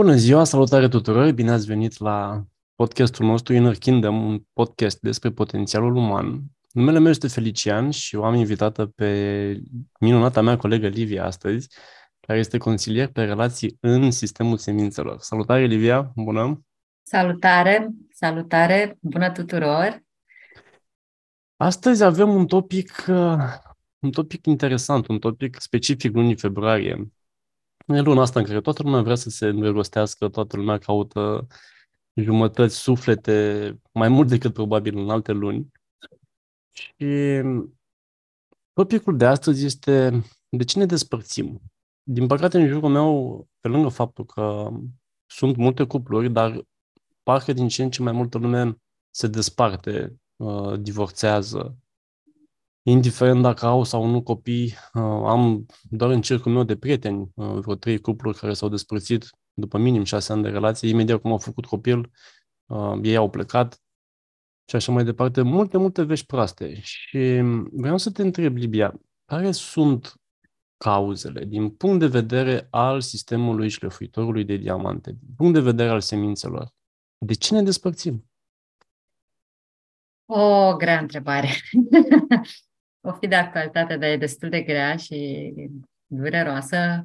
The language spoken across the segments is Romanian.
Bună ziua, salutare tuturor, bine ați venit la podcastul nostru Inner Kingdom, un podcast despre potențialul uman. Numele meu este Felician și o am invitată pe minunata mea colegă Livia astăzi, care este consilier pe relații în sistemul semințelor. Salutare, Livia! Bună! Salutare! Salutare! Bună tuturor! Astăzi avem un topic, uh, un topic interesant, un topic specific lunii februarie. E luna asta în care toată lumea vrea să se îndrăgostească, toată lumea caută jumătăți, suflete, mai mult decât probabil în alte luni. Și topicul de astăzi este de ce ne despărțim? Din păcate, în jurul meu, pe lângă faptul că sunt multe cupluri, dar parcă din ce în ce mai multă lume se desparte, uh, divorțează, indiferent dacă au sau nu copii, uh, am doar în cercul meu de prieteni uh, vreo trei cupluri care s-au despărțit după minim șase ani de relație, imediat cum au făcut copil, uh, ei au plecat și așa mai departe. Multe, multe vești proaste. Și vreau să te întreb, Libia, care sunt cauzele din punct de vedere al sistemului șlefuitorului de diamante, din punct de vedere al semințelor? De ce ne despărțim? O grea întrebare. o fi de actualitate, dar e destul de grea și dureroasă.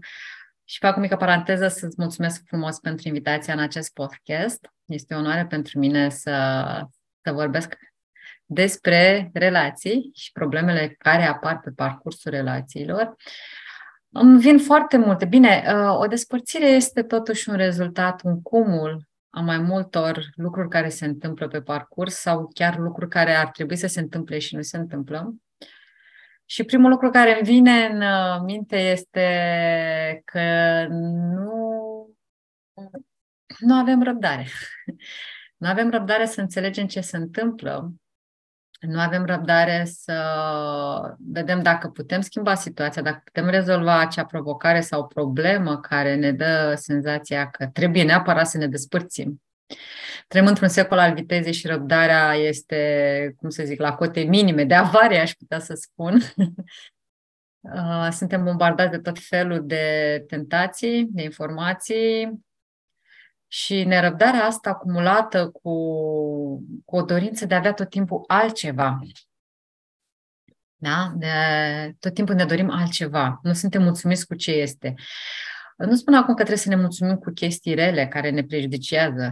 Și fac o mică paranteză să-ți mulțumesc frumos pentru invitația în acest podcast. Este o onoare pentru mine să, să vorbesc despre relații și problemele care apar pe parcursul relațiilor. Îmi vin foarte multe. Bine, uh, o despărțire este totuși un rezultat, un cumul a mai multor lucruri care se întâmplă pe parcurs sau chiar lucruri care ar trebui să se întâmple și nu se întâmplă. Și primul lucru care îmi vine în uh, minte este că nu, nu avem răbdare. Nu avem răbdare să înțelegem ce se întâmplă. Nu avem răbdare să vedem dacă putem schimba situația, dacă putem rezolva acea provocare sau problemă care ne dă senzația că trebuie neapărat să ne despărțim. Trăim într-un secol al vitezei și răbdarea este, cum să zic, la cote minime de avarie, aș putea să spun. Uh, suntem bombardați de tot felul de tentații, de informații și nerăbdarea asta acumulată cu, cu o dorință de a avea tot timpul altceva. Da? De, tot timpul ne dorim altceva. Nu suntem mulțumiți cu ce este. Nu spun acum că trebuie să ne mulțumim cu chestii rele care ne prejudiciază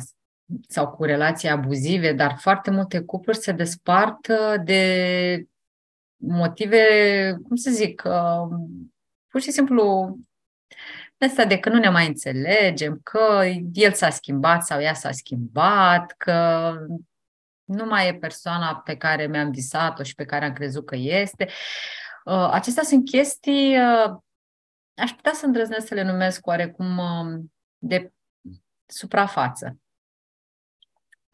sau cu relații abuzive, dar foarte multe cupluri se despart uh, de motive, cum să zic, uh, pur și simplu asta de că nu ne mai înțelegem, că el s-a schimbat sau ea s-a schimbat, că nu mai e persoana pe care mi-am visat-o și pe care am crezut că este. Uh, acestea sunt chestii, aș putea să îndrăznesc să le numesc oarecum de suprafață.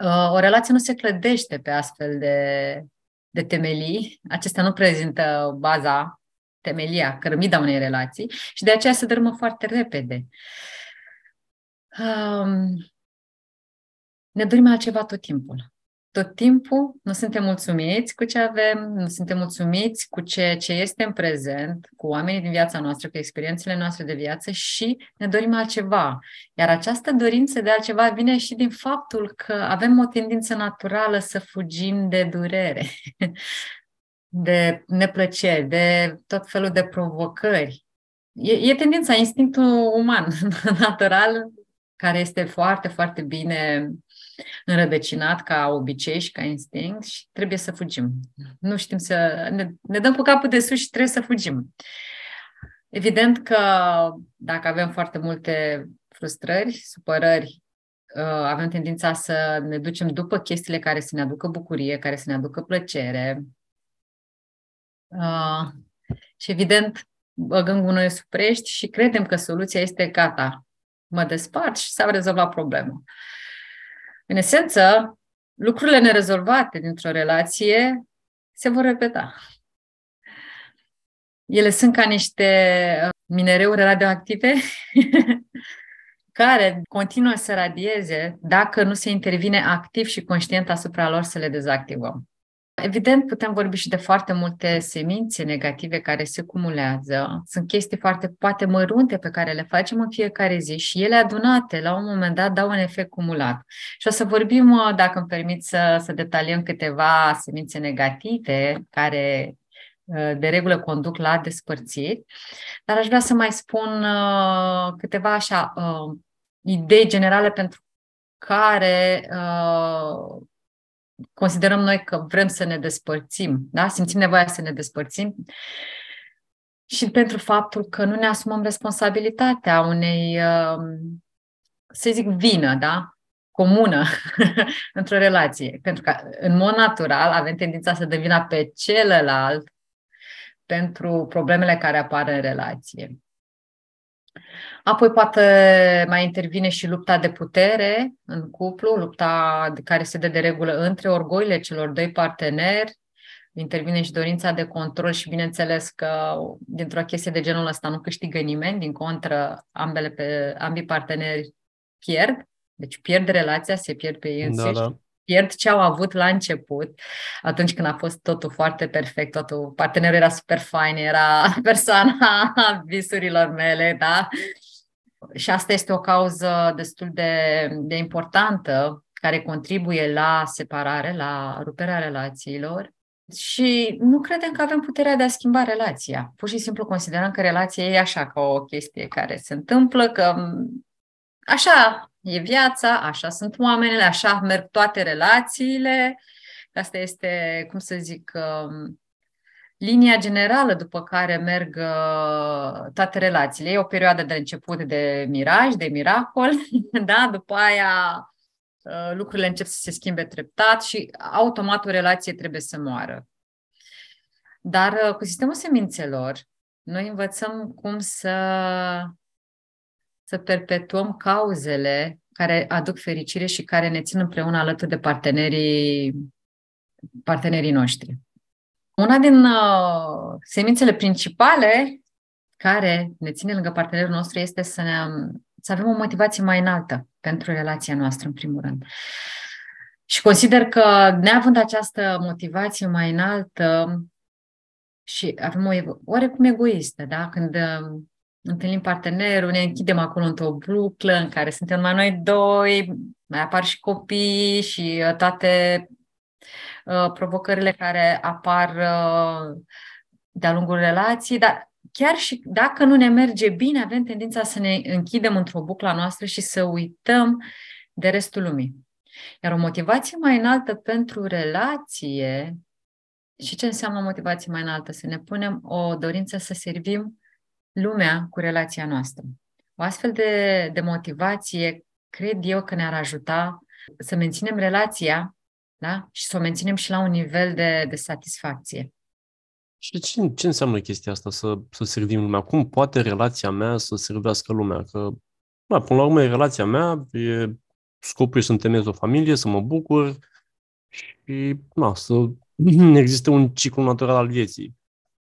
Uh, o relație nu se clădește pe astfel de, de temelii. Acestea nu prezintă baza, temelia, cărămida unei relații și de aceea se dărâmă foarte repede. Um, ne dorim altceva tot timpul tot timpul, nu suntem mulțumiți cu ce avem, nu suntem mulțumiți cu ce, ce este în prezent, cu oamenii din viața noastră, cu experiențele noastre de viață și ne dorim altceva. Iar această dorință de altceva vine și din faptul că avem o tendință naturală să fugim de durere, de neplăceri, de tot felul de provocări. E, e tendința, instinctul uman, natural, care este foarte, foarte bine înrădăcinat ca obicei și ca instinct și trebuie să fugim. Nu știm să... Ne, ne dăm cu capul de sus și trebuie să fugim. Evident că dacă avem foarte multe frustrări, supărări, uh, avem tendința să ne ducem după chestiile care să ne aducă bucurie, care să ne aducă plăcere. Uh, și evident, băgăm gunoiul sub prești și credem că soluția este gata. Mă despart și s-a rezolvat problema. În esență, lucrurile nerezolvate dintr-o relație se vor repeta. Ele sunt ca niște uh, minereuri radioactive care continuă să radieze dacă nu se intervine activ și conștient asupra lor să le dezactivăm. Evident, putem vorbi și de foarte multe semințe negative care se cumulează. Sunt chestii foarte, poate mărunte pe care le facem în fiecare zi și ele adunate, la un moment dat, dau un efect cumulat. Și o să vorbim, uh, dacă îmi permit să, să detaliem câteva semințe negative care uh, de regulă conduc la despărțiri, dar aș vrea să mai spun uh, câteva așa idei generale pentru care considerăm noi că vrem să ne despărțim, da? simțim nevoia să ne despărțim și pentru faptul că nu ne asumăm responsabilitatea unei, um, să zic, vină, da? comună într-o relație. Pentru că, în mod natural, avem tendința să devină pe celălalt pentru problemele care apar în relație. Apoi poate mai intervine și lupta de putere în cuplu, lupta care se dă de regulă între orgoile celor doi parteneri, intervine și dorința de control și bineînțeles că dintr-o chestie de genul ăsta nu câștigă nimeni, din contră ambele pe, ambii parteneri pierd, deci pierd relația, se pierd pe ei înșiși. Da, da pierd ce au avut la început, atunci când a fost totul foarte perfect, totul, partenerul era super fain, era persoana visurilor mele, da? Și asta este o cauză destul de, de importantă care contribuie la separare, la ruperea relațiilor. Și nu credem că avem puterea de a schimba relația. Pur și simplu considerăm că relația e așa, ca o chestie care se întâmplă, că așa e viața, așa sunt oamenele, așa merg toate relațiile. Asta este, cum să zic, um, linia generală după care merg uh, toate relațiile. E o perioadă de început de miraj, de miracol, da? după aia uh, lucrurile încep să se schimbe treptat și automat o relație trebuie să moară. Dar uh, cu sistemul semințelor, noi învățăm cum să să perpetuăm cauzele care aduc fericire și care ne țin împreună alături de partenerii, partenerii noștri. Una din uh, semințele principale care ne ține lângă partenerul nostru este să, ne, să avem o motivație mai înaltă pentru relația noastră, în primul rând. Și consider că, neavând această motivație mai înaltă, și avem o oarecum egoistă, da? Când întâlnim partenerul, ne închidem acolo într-o buclă în care suntem numai noi doi, mai apar și copii și uh, toate uh, provocările care apar uh, de-a lungul relației, dar chiar și dacă nu ne merge bine, avem tendința să ne închidem într-o buclă noastră și să uităm de restul lumii. Iar o motivație mai înaltă pentru relație, și ce înseamnă motivație mai înaltă? Să ne punem o dorință să servim lumea cu relația noastră. O astfel de, de motivație cred eu că ne-ar ajuta să menținem relația da? și să o menținem și la un nivel de, de satisfacție. Și ce, ce înseamnă chestia asta, să, să servim lumea? Cum poate relația mea să servească lumea? Că, da, până la urmă, e relația mea, e, scopul e să întemeiez o familie, să mă bucur și na, să există un ciclu natural al vieții.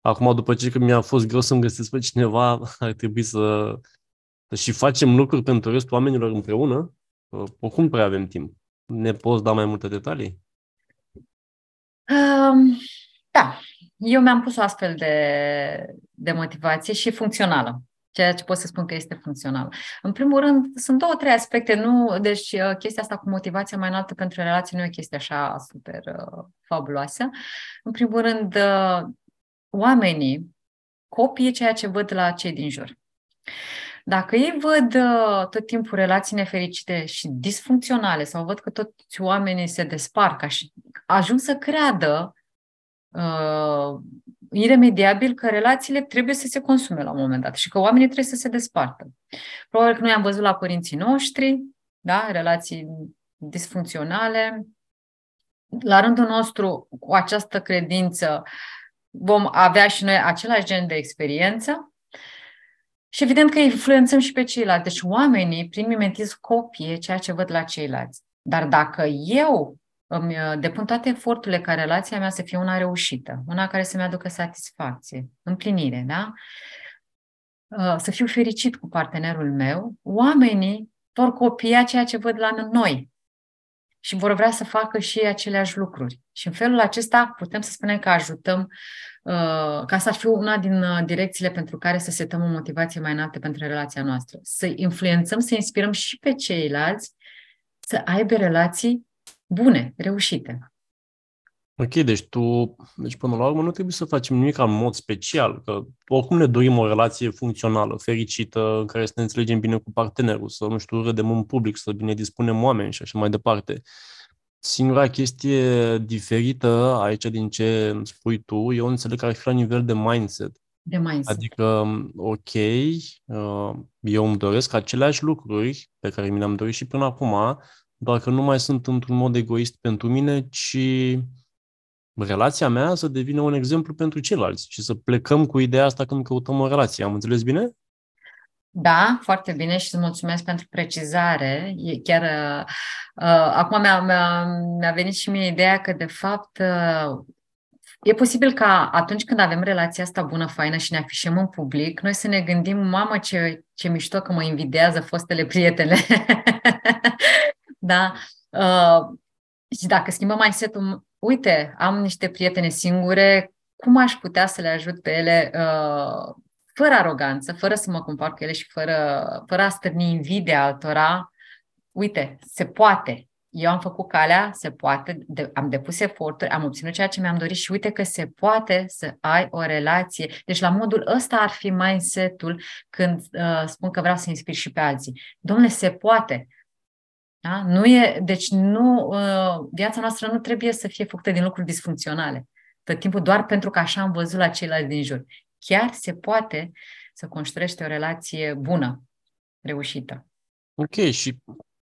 Acum, după ce că mi-a fost greu să-mi găsesc pe cineva, ar trebui să, să și facem lucruri pentru restul oamenilor împreună. Oricum prea avem timp. Ne poți da mai multe detalii? Um, da, eu mi-am pus o astfel de, de motivație și funcțională. Ceea ce pot să spun că este funcțional. În primul rând, sunt două, trei aspecte. Nu, deci uh, chestia asta cu motivația mai înaltă pentru relații nu e o chestie așa super uh, fabuloasă. În primul rând, uh, oamenii copie ceea ce văd la cei din jur. Dacă ei văd uh, tot timpul relații nefericite și disfuncționale sau văd că toți oamenii se desparcă și ajung să creadă uh, iremediabil că relațiile trebuie să se consume la un moment dat și că oamenii trebuie să se despartă. Probabil că noi am văzut la părinții noștri, da, relații disfuncționale. La rândul nostru, cu această credință, vom avea și noi același gen de experiență și evident că influențăm și pe ceilalți. Deci oamenii, prin mimetism, copie ceea ce văd la ceilalți. Dar dacă eu îmi uh, depun toate eforturile ca relația mea să fie una reușită, una care să-mi aducă satisfacție, împlinire, da? Uh, să fiu fericit cu partenerul meu, oamenii vor copia ceea ce văd la noi. Și vor vrea să facă și aceleași lucruri. Și în felul acesta putem să spunem că ajutăm, uh, ca să ar fi una din uh, direcțiile pentru care să setăm o motivație mai înaltă pentru relația noastră. Să influențăm, să inspirăm și pe ceilalți să aibă relații bune, reușite. Ok, deci tu, deci până la urmă nu trebuie să facem nimic în mod special, că oricum ne dorim o relație funcțională, fericită, în care să ne înțelegem bine cu partenerul, să, nu știu, râdem în public, să bine dispunem oameni și așa mai departe. Singura chestie diferită aici din ce spui tu, eu înțeleg că ar fi la nivel de mindset. De mindset. Adică, ok, uh, eu îmi doresc aceleași lucruri pe care mi le-am dorit și până acum, doar că nu mai sunt într-un mod egoist pentru mine, ci relația mea să devină un exemplu pentru ceilalți și să plecăm cu ideea asta când căutăm o relație. Am înțeles bine? Da, foarte bine și îți mulțumesc pentru precizare. E chiar uh, uh, acum mi-a, mi-a, mi-a venit și mie ideea că, de fapt, uh, e posibil ca atunci când avem relația asta bună, faină și ne afișăm în public, noi să ne gândim, mamă, ce, ce mișto că mă invidiază fostele prietene. da? Uh, și dacă schimbăm mai setul uite, am niște prietene singure, cum aș putea să le ajut pe ele uh, fără aroganță, fără să mă compar cu ele și fără, fără a stârni invidia altora? Uite, se poate. Eu am făcut calea, se poate, de, am depus eforturi, am obținut ceea ce mi-am dorit și uite că se poate să ai o relație. Deci la modul ăsta ar fi mindset-ul când uh, spun că vreau să inspir și pe alții. Domnule, se poate. Da? Nu e, deci nu, uh, viața noastră nu trebuie să fie făcută din lucruri disfuncționale. Tot timpul doar pentru că așa am văzut la ceilalți din jur. Chiar se poate să construiești o relație bună, reușită. Ok, și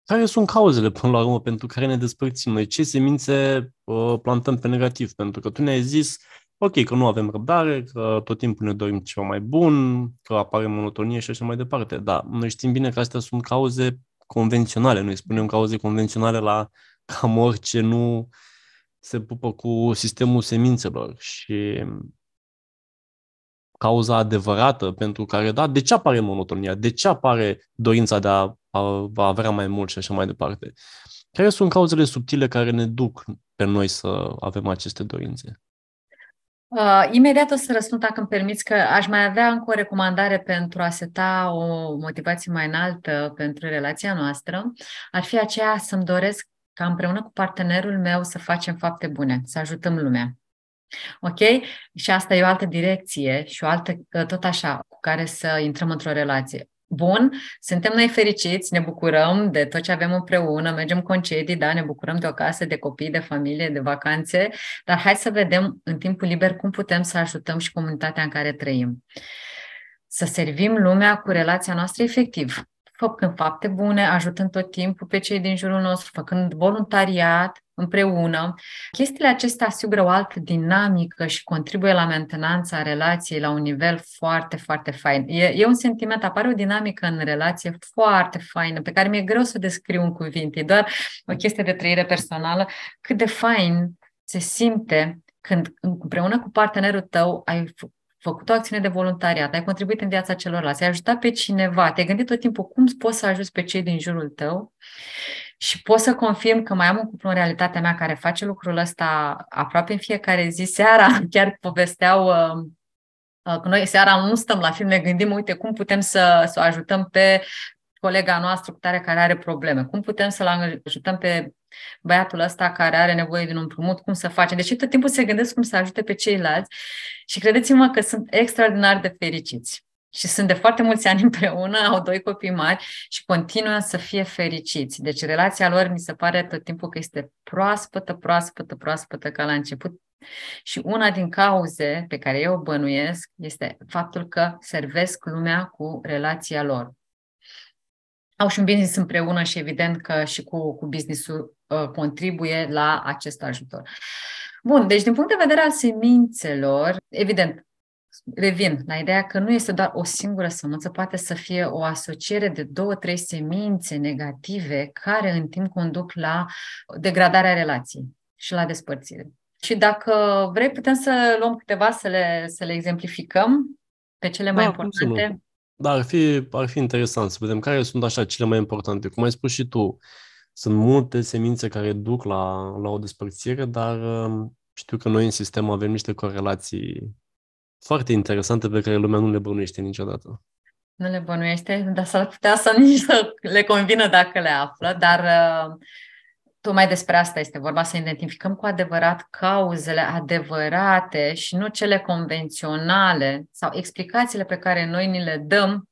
care sunt cauzele până la urmă pentru care ne despărțim noi? Ce semințe uh, plantăm pe negativ? Pentru că tu ne-ai zis, ok, că nu avem răbdare, că tot timpul ne dorim ceva mai bun, că apare monotonie și așa mai departe. Da, noi știm bine că astea sunt cauze convenționale. Noi spunem cauze convenționale la cam orice nu se pupă cu sistemul semințelor și cauza adevărată pentru care, da, de ce apare monotonia? De ce apare dorința de a, a, a avea mai mult și așa mai departe? Care sunt cauzele subtile care ne duc pe noi să avem aceste dorințe? Uh, imediat o să răspund, dacă îmi permiți, că aș mai avea încă o recomandare pentru a seta o motivație mai înaltă pentru relația noastră. Ar fi aceea să-mi doresc ca împreună cu partenerul meu să facem fapte bune, să ajutăm lumea. Ok? Și asta e o altă direcție și o altă, tot așa, cu care să intrăm într-o relație. Bun, suntem noi fericiți, ne bucurăm de tot ce avem împreună, mergem concedii, da, ne bucurăm de o casă, de copii, de familie, de vacanțe, dar hai să vedem în timpul liber cum putem să ajutăm și comunitatea în care trăim. Să servim lumea cu relația noastră efectiv, făcând fapte bune, ajutând tot timpul pe cei din jurul nostru, făcând voluntariat, împreună. Chestiile acestea asigură o altă dinamică și contribuie la mentenanța relației la un nivel foarte, foarte fain. E, e un sentiment, apare o dinamică în relație foarte faină, pe care mi-e greu să o descriu în cuvinte. E doar o chestie de trăire personală. Cât de fain se simte când împreună cu partenerul tău ai făcut o acțiune de voluntariat, ai contribuit în viața celorlalți, ai ajutat pe cineva, te-ai gândit tot timpul cum poți să ajuți pe cei din jurul tău și pot să confirm că mai am un cuplu în realitatea mea care face lucrul ăsta aproape în fiecare zi. Seara chiar povesteau uh, uh, că noi seara nu stăm la film, ne gândim, uite, cum putem să, să o ajutăm pe colega noastră cu tare care are probleme, cum putem să-l ajutăm pe băiatul ăsta care are nevoie de un împrumut, cum să facem. Deci tot timpul se gândesc cum să ajute pe ceilalți și credeți-mă că sunt extraordinar de fericiți și sunt de foarte mulți ani împreună, au doi copii mari și continuă să fie fericiți. Deci relația lor mi se pare tot timpul că este proaspătă, proaspătă, proaspătă ca la început. Și una din cauze pe care eu o bănuiesc este faptul că servesc lumea cu relația lor. Au și un business împreună și evident că și cu, cu business-ul uh, contribuie la acest ajutor. Bun, deci din punct de vedere al semințelor, evident, revin la ideea că nu este doar o singură sămânță, poate să fie o asociere de două, trei semințe negative care în timp conduc la degradarea relației și la despărțire. Și dacă vrei, putem să luăm câteva să le, să le exemplificăm pe cele mai da, importante. Da, ar fi, ar fi interesant să vedem care sunt așa cele mai importante. Cum ai spus și tu, sunt multe semințe care duc la, la o despărțire, dar uh, știu că noi în sistem avem niște corelații foarte interesante pe care lumea nu le bănuiește niciodată. Nu le bănuiește, dar s-ar putea să nici să le convină dacă le află, dar uh, tocmai despre asta este vorba, să identificăm cu adevărat cauzele adevărate și nu cele convenționale sau explicațiile pe care noi ni le dăm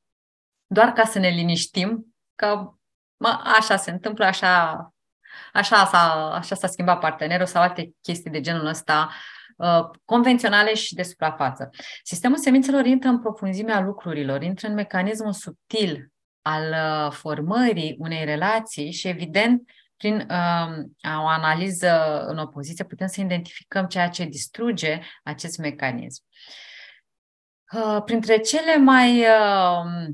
doar ca să ne liniștim că mă, așa se întâmplă, așa, așa, s-a, așa s-a schimbat partenerul sau alte chestii de genul ăsta uh, convenționale și de suprafață. Sistemul semințelor intră în profunzimea lucrurilor, intră în mecanismul subtil al uh, formării unei relații și, evident, prin uh, o analiză în opoziție, putem să identificăm ceea ce distruge acest mecanism. Uh, printre cele mai uh,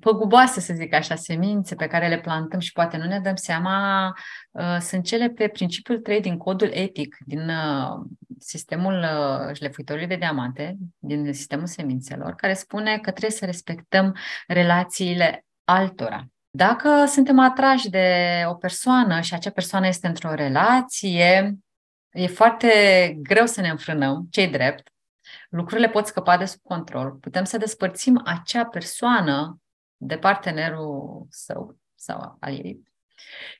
păguboase, să zic așa, semințe pe care le plantăm și poate nu ne dăm seama, uh, sunt cele pe principiul 3 din codul etic, din uh, sistemul uh, șlefuitorului de diamante, din sistemul semințelor, care spune că trebuie să respectăm relațiile altora. Dacă suntem atrași de o persoană și acea persoană este într-o relație, e foarte greu să ne înfrânăm, cei drept, lucrurile pot scăpa de sub control, putem să despărțim acea persoană de partenerul său sau al ei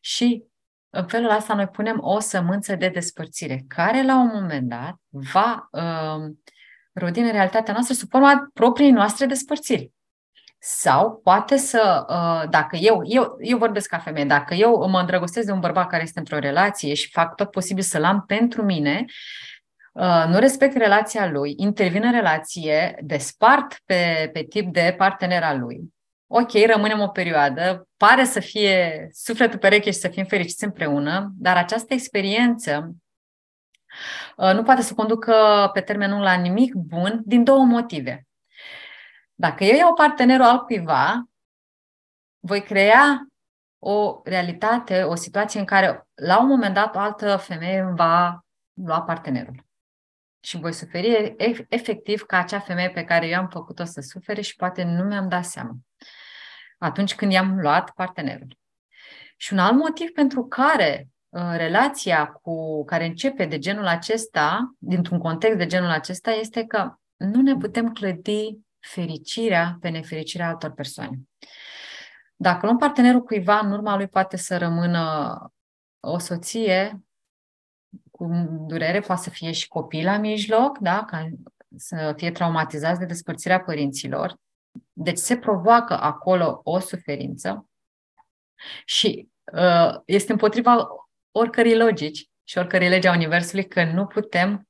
și în felul ăsta noi punem o sămânță de despărțire, care la un moment dat va uh, rodi în realitatea noastră sub forma propriei noastre despărțiri. Sau poate să, uh, dacă eu, eu, eu vorbesc ca femeie, dacă eu mă îndrăgostesc de un bărbat care este într-o relație și fac tot posibil să-l am pentru mine, Uh, nu respect relația lui, intervin în relație, despart pe, pe tip de partener al lui. Ok, rămânem o perioadă, pare să fie sufletul pereche și să fim fericiți împreună, dar această experiență uh, nu poate să conducă pe termenul la nimic bun din două motive. Dacă eu iau partenerul al cuiva, voi crea o realitate, o situație în care la un moment dat o altă femeie va lua partenerul și voi suferi efectiv ca acea femeie pe care eu am făcut-o să sufere și poate nu mi-am dat seama atunci când i-am luat partenerul. Și un alt motiv pentru care uh, relația cu care începe de genul acesta, dintr-un context de genul acesta, este că nu ne putem clădi fericirea pe nefericirea altor persoane. Dacă luăm partenerul cuiva, în urma lui poate să rămână o soție cu durere, poate să fie și copii la mijloc, da? ca să fie traumatizați de despărțirea părinților. Deci se provoacă acolo o suferință și uh, este împotriva oricărei logici și oricărei lege a Universului că nu putem,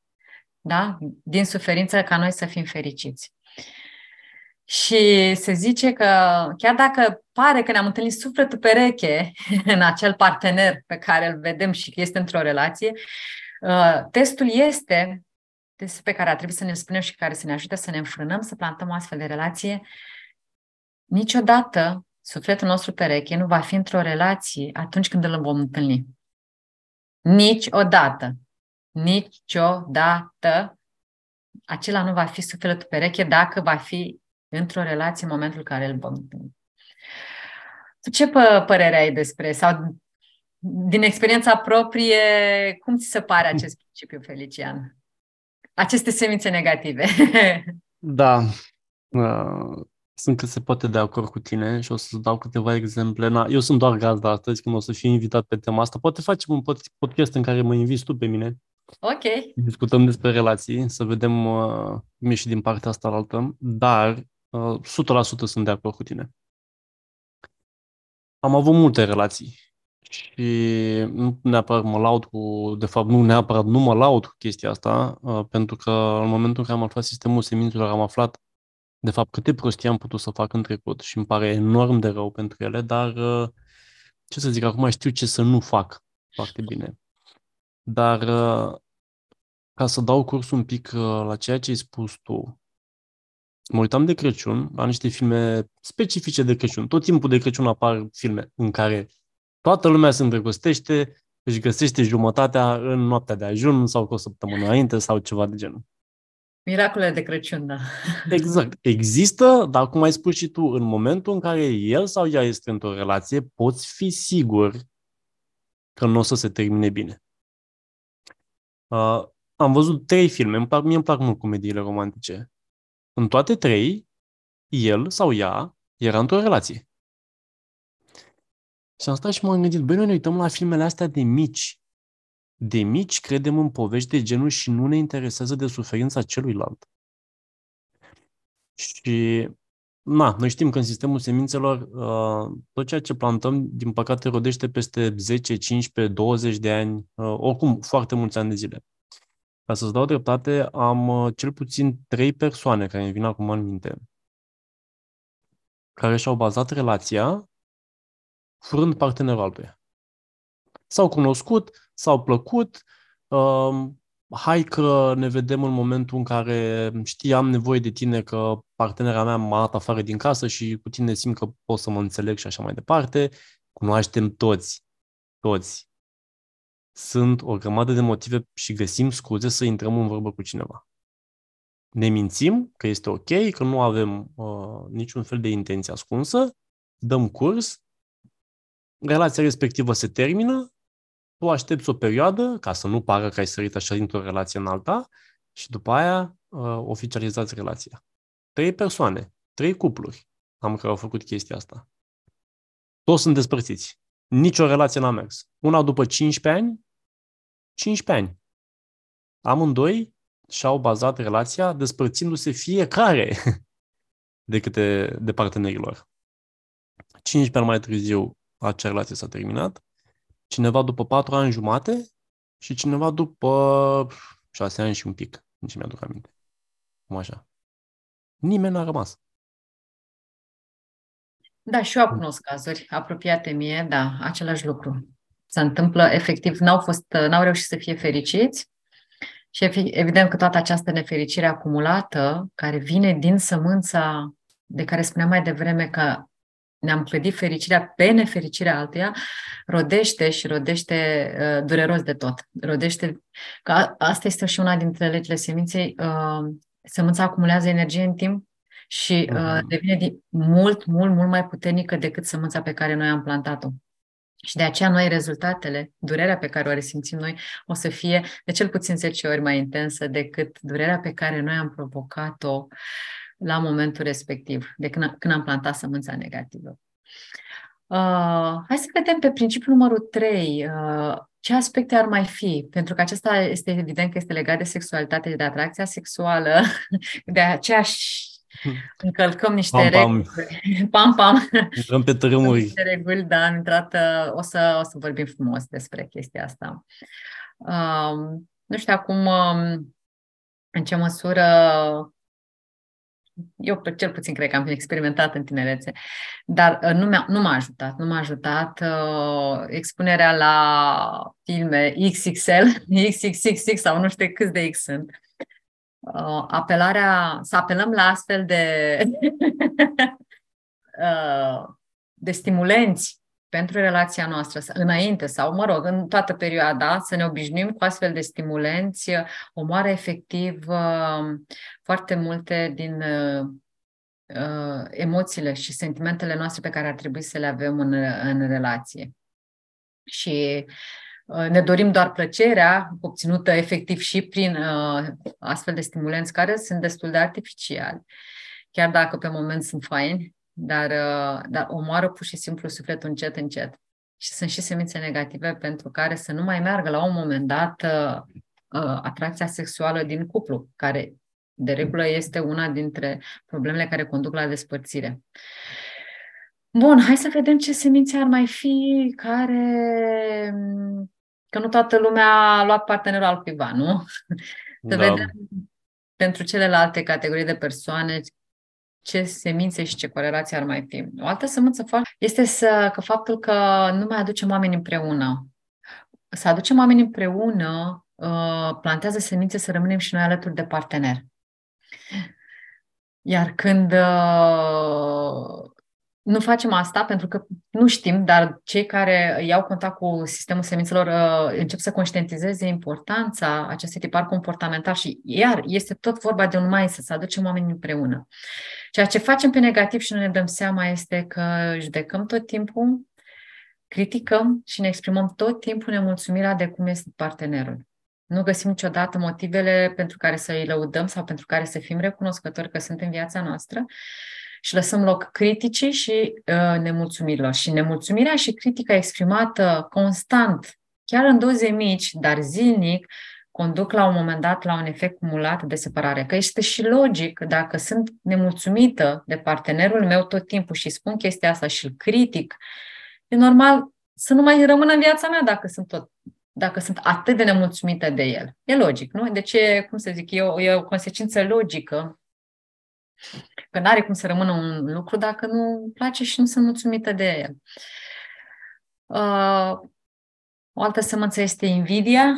da, din suferință, ca noi să fim fericiți. Și se zice că chiar dacă pare că ne-am întâlnit sufletul pereche în acel partener pe care îl vedem și că este într-o relație, Uh, testul este, testul pe care ar trebui să ne spunem și care să ne ajute să ne înfrânăm, să plantăm o astfel de relație. Niciodată sufletul nostru pereche nu va fi într-o relație atunci când îl vom întâlni. Niciodată. Niciodată. Acela nu va fi sufletul pereche dacă va fi într-o relație în momentul în care îl vom întâlni. Tu ce părere ai despre, sau din experiența proprie, cum ți se pare acest principiu, Felician? Aceste semințe negative. da. Uh, sunt cât se poate de acord cu tine și o să-ți dau câteva exemple. Na, eu sunt doar gazda astăzi când o să fiu invitat pe tema asta. Poate facem un podcast în care mă inviți tu pe mine. Ok. Discutăm despre relații, să vedem uh, și din partea asta la altă, dar uh, 100% sunt de acord cu tine. Am avut multe relații și nu neapărat mă laud cu, de fapt nu neapărat nu mă laud cu chestia asta, uh, pentru că în momentul în care am aflat sistemul semințelor am aflat de fapt câte prostii am putut să fac în trecut și îmi pare enorm de rău pentru ele, dar uh, ce să zic, acum știu ce să nu fac foarte bine. Dar uh, ca să dau curs un pic la ceea ce ai spus tu, mă uitam de Crăciun la niște filme specifice de Crăciun. Tot timpul de Crăciun apar filme în care Toată lumea se îndrăgostește, își găsește jumătatea în noaptea de ajun sau cu o săptămână înainte sau ceva de genul. Miracolele de Crăciun, da. Exact. Există, dar cum ai spus și tu, în momentul în care el sau ea este într-o relație, poți fi sigur că nu o să se termine bine. Uh, am văzut trei filme, îmi plac, mie îmi plac mult comediile romantice. În toate trei, el sau ea era într-o relație. Și am stat și m-am gândit, băi, noi ne uităm la filmele astea de mici. De mici credem în povești de genul și nu ne interesează de suferința celuilalt. Și, na, noi știm că în sistemul semințelor uh, tot ceea ce plantăm, din păcate, rodește peste 10, 15, 20 de ani, uh, oricum foarte mulți ani de zile. Ca să-ți dau dreptate, am uh, cel puțin trei persoane care îmi vin acum în minte, care și-au bazat relația furând partenerul altuia. S-au cunoscut, s-au plăcut, uh, hai că ne vedem în momentul în care știi, am nevoie de tine că partenera mea m-a dat afară din casă și cu tine simt că pot să mă înțeleg și așa mai departe. Cunoaștem toți, toți. Sunt o grămadă de motive și găsim scuze să intrăm în vorbă cu cineva. Ne mințim că este ok, că nu avem uh, niciun fel de intenție ascunsă, dăm curs, relația respectivă se termină, tu aștepți o perioadă ca să nu pară că ai sărit așa dintr-o relație în alta și după aia uh, oficializați relația. Trei persoane, trei cupluri am care au făcut chestia asta. Toți sunt despărțiți. Nici o relație n-a mers. Una după 15 ani, 15 ani. Amândoi și-au bazat relația despărțindu-se fiecare de câte de partenerilor. 15 ani mai târziu acea relație s-a terminat, cineva după 4 ani jumate și cineva după 6 ani și un pic, nici mi-aduc aminte. Cum așa. Nimeni n-a rămas. Da, și eu cunosc cazuri apropiate mie, da, același lucru. Se întâmplă, efectiv, n-au, fost, n-au reușit să fie fericiți și evident că toată această nefericire acumulată, care vine din sămânța de care spuneam mai devreme că ne-am clădit fericirea pe nefericirea altuia, rodește și rodește uh, dureros de tot. Rodește, că asta este și una dintre legile seminței, uh, sămânța acumulează energie în timp și uh, uh-huh. devine din, mult, mult, mult mai puternică decât sămânța pe care noi am plantat-o. Și de aceea noi rezultatele, durerea pe care o resimțim noi, o să fie de cel puțin 10 ori mai intensă decât durerea pe care noi am provocat-o la momentul respectiv, de când, când am plantat sămânța negativă. Uh, hai să vedem pe principiul numărul 3. Uh, ce aspecte ar mai fi? Pentru că acesta este evident că este legat de sexualitate și de atracția sexuală. De aceea încălcăm niște pam, reguli. Pam, pam. Intrăm pe tărâmuri. Niște reguli, da, am intrat, uh, o să, o să vorbim frumos despre chestia asta. Uh, nu știu acum um, în ce măsură eu cel puțin cred că am experimentat în tinerețe, dar uh, nu, mi-a, nu m-a ajutat. Nu m-a ajutat uh, expunerea la filme XXL, XXXX sau nu știu câți de X sunt. Uh, apelarea, să apelăm la astfel de, uh, de stimulenți pentru relația noastră, înainte sau, mă rog, în toată perioada, să ne obișnuim cu astfel de stimulenți, omoară efectiv uh, foarte multe din uh, uh, emoțiile și sentimentele noastre pe care ar trebui să le avem în, în relație. Și ne dorim doar plăcerea obținută efectiv și prin astfel de stimulenți care sunt destul de artificiali. Chiar dacă pe moment sunt faini, dar, uh, dar omoară pur și simplu sufletul încet, încet. Și sunt și semințe negative pentru care să nu mai meargă la un moment dat uh, uh, atracția sexuală din cuplu, care de regulă este una dintre problemele care conduc la despărțire. Bun, hai să vedem ce semințe ar mai fi care... Că nu toată lumea a luat partenerul al cuiva, nu? Să da. vedem pentru celelalte categorii de persoane ce semințe și ce corelație ar mai fi. O altă sămânță foarte este să, că faptul că nu mai aducem oameni împreună. Să aducem oameni împreună uh, plantează semințe să rămânem și noi alături de partener. Iar când uh, nu facem asta pentru că nu știm, dar cei care iau contact cu sistemul semințelor uh, încep să conștientizeze importanța acestui tipar comportamental și iar este tot vorba de un mindset, să aducem oamenii împreună. Ceea ce facem pe negativ și nu ne dăm seama este că judecăm tot timpul, criticăm și ne exprimăm tot timpul nemulțumirea de cum este partenerul. Nu găsim niciodată motivele pentru care să îi lăudăm sau pentru care să fim recunoscători că sunt în viața noastră și lăsăm loc criticii și uh, nemulțumirilor. Și nemulțumirea și critica exprimată constant, chiar în doze mici, dar zilnic, conduc la un moment dat la un efect cumulat de separare. Că este și logic, dacă sunt nemulțumită de partenerul meu tot timpul și spun chestia asta și îl critic, e normal să nu mai rămână în viața mea dacă sunt tot dacă sunt atât de nemulțumită de el. E logic, nu? Deci, e, cum să zic, e o, e o consecință logică Că nu are cum să rămână un lucru dacă nu place și nu sunt mulțumită de el. Uh, o altă sămânță este invidia.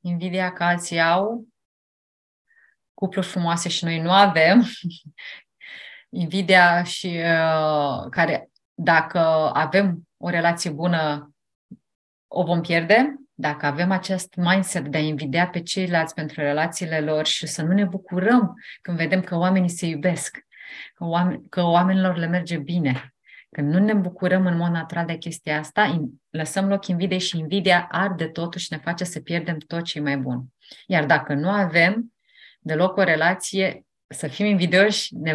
Invidia că alții au cupluri frumoase și noi nu avem. invidia și uh, care, dacă avem o relație bună, o vom pierde. Dacă avem acest mindset de a invidia pe ceilalți pentru relațiile lor și să nu ne bucurăm când vedem că oamenii se iubesc, că, oameni, că oamenilor le merge bine, când nu ne bucurăm în mod natural de chestia asta, lăsăm loc invidiei și invidia arde totul și ne face să pierdem tot ce e mai bun. Iar dacă nu avem deloc o relație, să fim invidioși ne,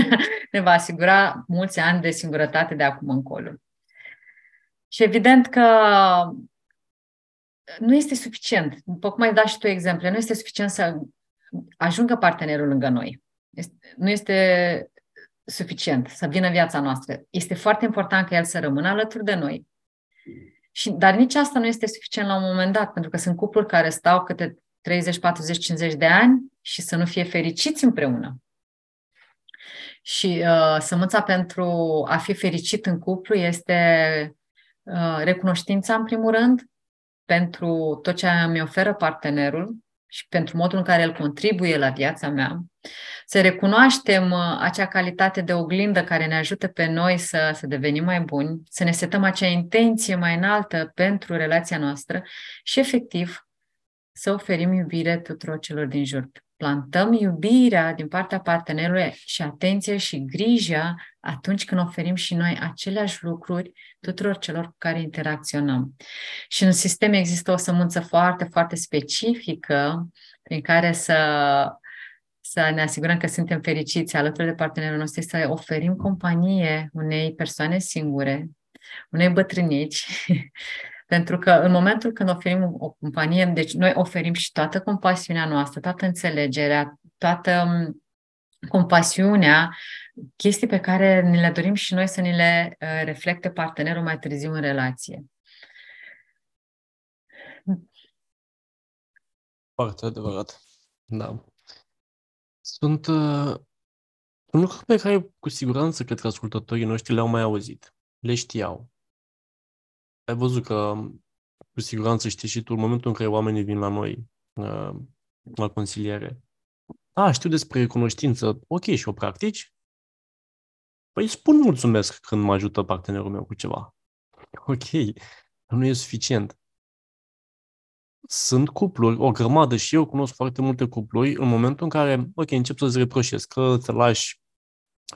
ne va asigura mulți ani de singurătate de acum încolo. Și evident că nu este suficient. După cum ai dat și tu exemple, nu este suficient să ajungă partenerul lângă noi. Este, nu este suficient să vină viața noastră. Este foarte important ca el să rămână alături de noi. Și, dar nici asta nu este suficient la un moment dat, pentru că sunt cupluri care stau câte 30, 40, 50 de ani și să nu fie fericiți împreună. Și uh, sămânța pentru a fi fericit în cuplu este uh, recunoștința, în primul rând, pentru tot ce mi oferă partenerul și pentru modul în care el contribuie la viața mea, să recunoaștem uh, acea calitate de oglindă care ne ajută pe noi să, să devenim mai buni, să ne setăm acea intenție mai înaltă pentru relația noastră și, efectiv, să oferim iubire tuturor celor din jur plantăm iubirea din partea partenerului și atenție și grijă atunci când oferim și noi aceleași lucruri tuturor celor cu care interacționăm. Și în sistem există o sămânță foarte, foarte specifică prin care să, să ne asigurăm că suntem fericiți alături de partenerul nostru, să oferim companie unei persoane singure, unei bătrânici, Pentru că în momentul când oferim o companie, deci noi oferim și toată compasiunea noastră, toată înțelegerea, toată um, compasiunea, chestii pe care ni le dorim și noi să ni le uh, reflecte partenerul mai târziu în relație. Foarte adevărat. Da. Sunt, uh, un lucru pe care cu siguranță cred că ascultătorii noștri le-au mai auzit. Le știau ai văzut că cu siguranță știi și tu, în momentul în care oamenii vin la noi, uh, la consiliere, a, știu despre recunoștință, ok, și o practici? Păi spun mulțumesc când mă ajută partenerul meu cu ceva. Ok, nu e suficient. Sunt cupluri, o grămadă și eu cunosc foarte multe cupluri în momentul în care, ok, încep să-ți reproșezi că te lași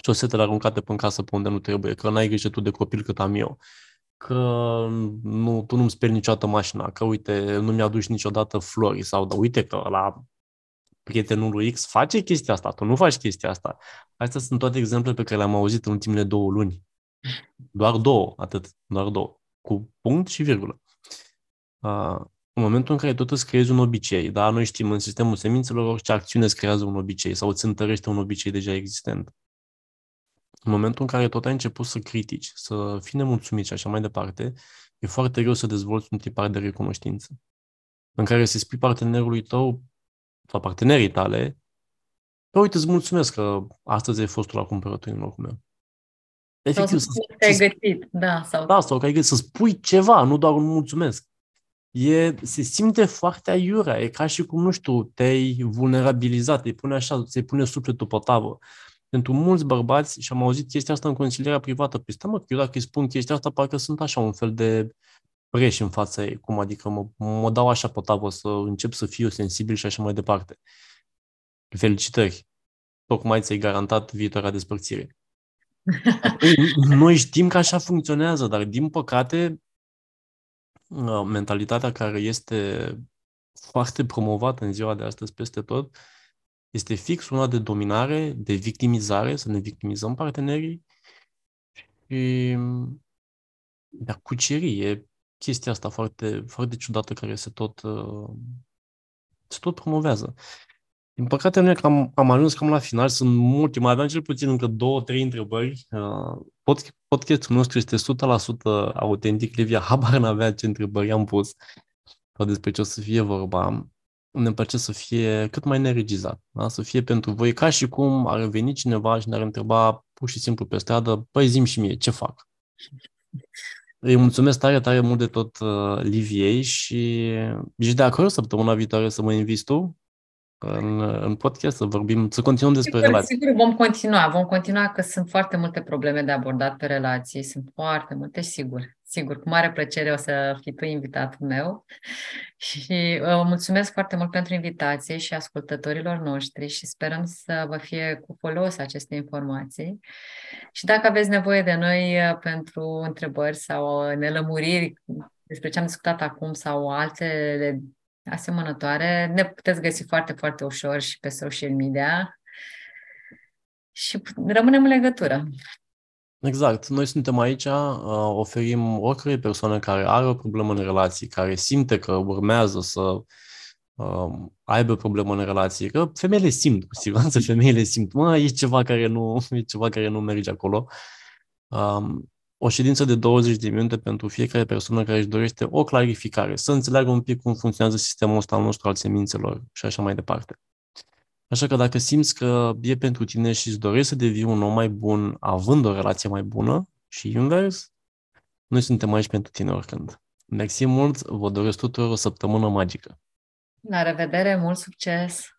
ciosetele aruncate pe în casă pe unde nu trebuie, că n-ai grijă tu de copil cât am eu, că nu, tu nu-mi speli niciodată mașina, că uite, nu mi-aduci niciodată flori sau da, uite că la prietenul lui X face chestia asta, tu nu faci chestia asta. Astea sunt toate exemple pe care le-am auzit în ultimele două luni. Doar două, atât, doar două, cu punct și virgulă. Uh, în momentul în care tot îți creezi un obicei, da, noi știm în sistemul semințelor orice acțiune îți creează un obicei sau îți întărește un obicei deja existent în momentul în care tot ai început să critici, să fii nemulțumit și așa mai departe, e foarte greu să dezvolți un tipar de recunoștință în care să spui partenerului tău sau partenerii tale Păi uite, îți mulțumesc că astăzi ai fost la cumpărături în locul meu. Efectiv, sau să, că ai gătit, da. Sau... Da, sau că ai găsit, să spui ceva, nu doar un mulțumesc. E, se simte foarte aiurea, e ca și cum, nu știu, te-ai vulnerabilizat, te pune așa, ți pune sufletul pe tavă pentru mulți bărbați, și am auzit chestia asta în consilierea privată, păi stai mă, eu dacă îi spun chestia asta, parcă sunt așa un fel de preș în fața ei, cum adică mă, mă dau așa pe tavă să încep să fiu sensibil și așa mai departe. Felicitări! Tocmai ți-ai garantat viitoarea despărțire. Noi știm că așa funcționează, dar din păcate uh, mentalitatea care este foarte promovată în ziua de astăzi peste tot este fix una de dominare, de victimizare, să ne victimizăm partenerii și de a cuceri. E chestia asta foarte, foarte ciudată care se tot, uh, se tot promovează. Din păcate, noi am, am ajuns cam la final, sunt multe, mai aveam cel puțin încă două, trei întrebări. Uh, pod, podcastul nostru este 100% autentic, Livia habar n-avea ce întrebări am pus sau despre ce o să fie vorba. Ne place să fie cât mai neregizat, da? să fie pentru voi ca și cum ar veni cineva și ne-ar întreba pur și simplu pe stradă, păi zim și mie, ce fac? Îi mulțumesc tare, tare mult de tot uh, Liviei și ești de acord săptămâna viitoare să mă inviți tu în, în podcast să vorbim, să continuăm despre sigur, relații. Sigur, vom continua, vom continua că sunt foarte multe probleme de abordat pe relații, sunt foarte multe, sigur, sigur, cu mare plăcere o să fii tu invitatul meu și uh, vă mulțumesc foarte mult pentru invitație și ascultătorilor noștri și sperăm să vă fie cu folos aceste informații și dacă aveți nevoie de noi uh, pentru întrebări sau nelămuriri despre ce am discutat acum sau altele asemănătoare. Ne puteți găsi foarte, foarte ușor și pe social media și rămânem în legătură. Exact. Noi suntem aici, uh, oferim oricărei persoane care are o problemă în relații, care simte că urmează să uh, aibă problemă în relație, că femeile simt, cu siguranță femeile simt, mă, e ceva care nu, e ceva care nu merge acolo. Um, o ședință de 20 de minute pentru fiecare persoană care își dorește o clarificare, să înțeleagă un pic cum funcționează sistemul ăsta al nostru al semințelor și așa mai departe. Așa că dacă simți că e pentru tine și îți dorești să devii un om mai bun având o relație mai bună și invers, noi suntem aici pentru tine oricând. Mersi mult, vă doresc tuturor o săptămână magică. La revedere, mult succes!